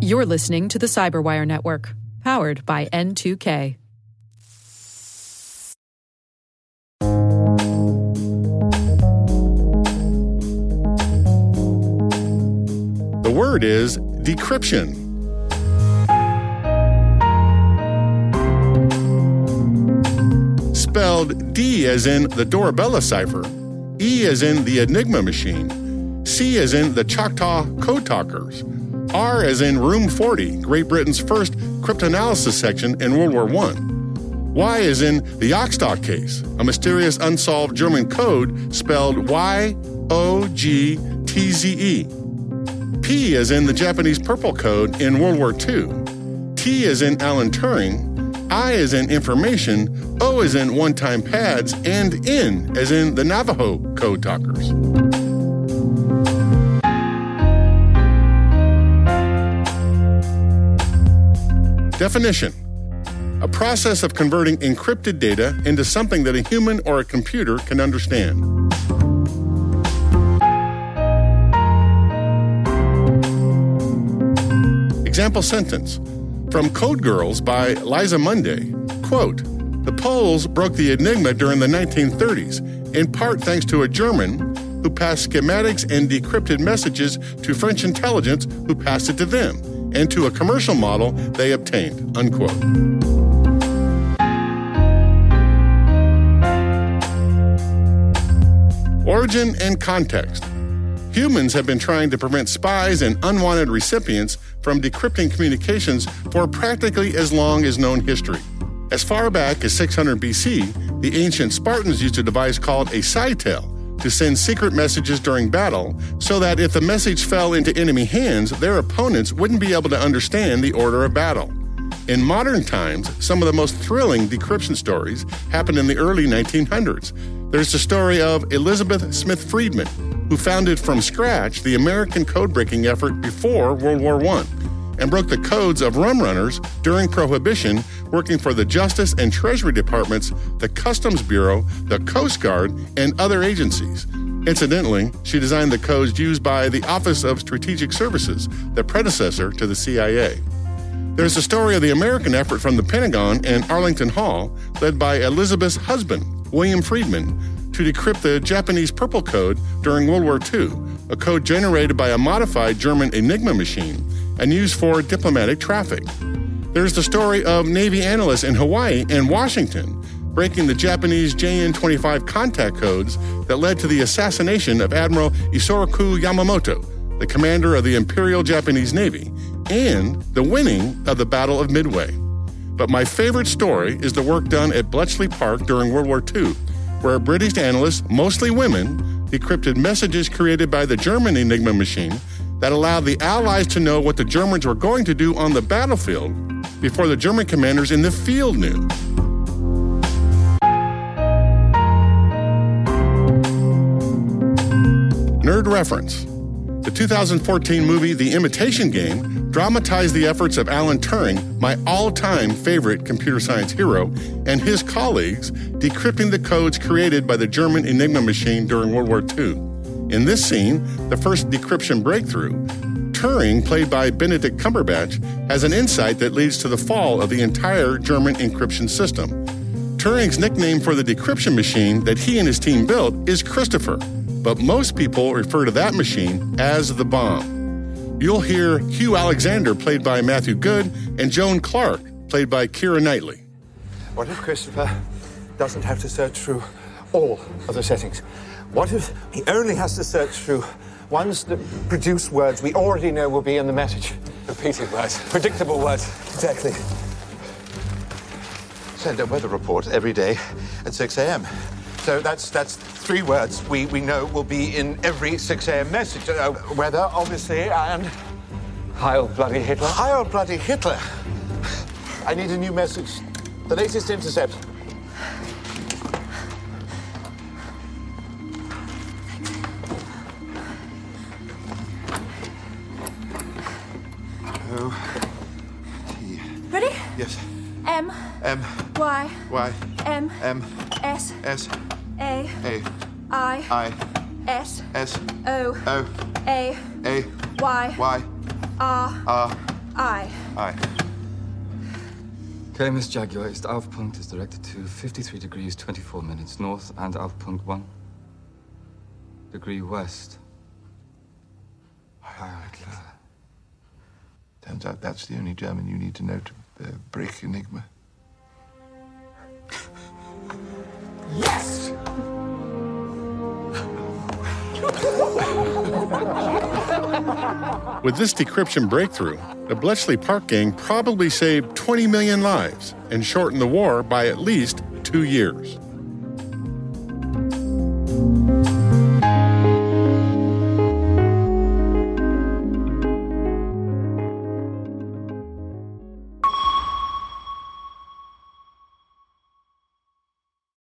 You're listening to the Cyberwire Network, powered by N2K. The word is decryption. Spelled D as in the Dorabella cipher, E as in the Enigma machine, C as in the Choctaw Code Talkers, R as in Room 40, Great Britain's first cryptanalysis section in World War I. Y as in the YOGTZE case, a mysterious unsolved German code spelled Y O G T Z E. P as in the Japanese Purple Code in World War II. T as in Alan Turing. I as in information. O as in one time pads. And N as in the Navajo Code Talkers. Definition a process of converting encrypted data into something that a human or a computer can understand. Example sentence from Code Girls by Liza Mundy. Quote, the Poles broke the Enigma during the 1930s, in part thanks to a German who passed schematics and decrypted messages to French intelligence who passed it to them, and to a commercial model they obtained. Unquote. Origin and context. Humans have been trying to prevent spies and unwanted recipients from decrypting communications for practically as long as known history. As far back as 600 BC, the ancient Spartans used a device called a scytale to send secret messages during battle so that if the message fell into enemy hands, their opponents wouldn't be able to understand the order of battle. In modern times, some of the most thrilling decryption stories happened in the early 1900s. There's the story of Elizabeth Smith Friedman, who founded from scratch the American code breaking effort before World War I and broke the codes of rum runners during Prohibition, working for the Justice and Treasury Departments, the Customs Bureau, the Coast Guard, and other agencies. Incidentally, she designed the codes used by the Office of Strategic Services, the predecessor to the CIA. There's the story of the American effort from the Pentagon and Arlington Hall, led by Elizabeth's husband, William Friedman, to decrypt the Japanese Purple Code during World War II, a code generated by a modified German Enigma machine and used for diplomatic traffic. There's the story of Navy analysts in Hawaii and Washington breaking the Japanese JN 25 contact codes that led to the assassination of Admiral Isoroku Yamamoto, the commander of the Imperial Japanese Navy, and the winning of the Battle of Midway. But my favorite story is the work done at Bletchley Park during World War II, where British analysts, mostly women, decrypted messages created by the German Enigma machine that allowed the Allies to know what the Germans were going to do on the battlefield before the German commanders in the field knew. Nerd reference. The 2014 movie The Imitation Game dramatized the efforts of Alan Turing, my all time favorite computer science hero, and his colleagues decrypting the codes created by the German Enigma machine during World War II. In this scene, the first decryption breakthrough, Turing, played by Benedict Cumberbatch, has an insight that leads to the fall of the entire German encryption system. Turing's nickname for the decryption machine that he and his team built is Christopher but most people refer to that machine as the bombe. You'll hear Hugh Alexander, played by Matthew Goode, and Joan Clarke, played by Keira Knightley. What if Christopher doesn't have to search through all of the settings? What if he only has to search through ones that produce words we already know will be in the message? Repeated words. Predictable words. Exactly. Send a weather report every day at 6 a.m. So that's that's three words we, we know will be in every 6 a.m. message. Uh, weather, obviously, and Heil bloody Hitler. Heil bloody Hitler. I need a new message. The latest intercept. O T. Ready? Yes. M M Y Y M M S S A. A. I. I. S. S. O. O. A. A. Y. Y. Ah. Ah. I. Aye. Okay, Miss Jaguar, ist Aufpunkt is directed to 53 degrees 24 minutes north and Aufpunkt 1 degree west. Turns out that's the only German you need to know to uh, break Enigma. With this decryption breakthrough, the Bletchley Park gang probably saved 20 million lives and shortened the war by at least two years.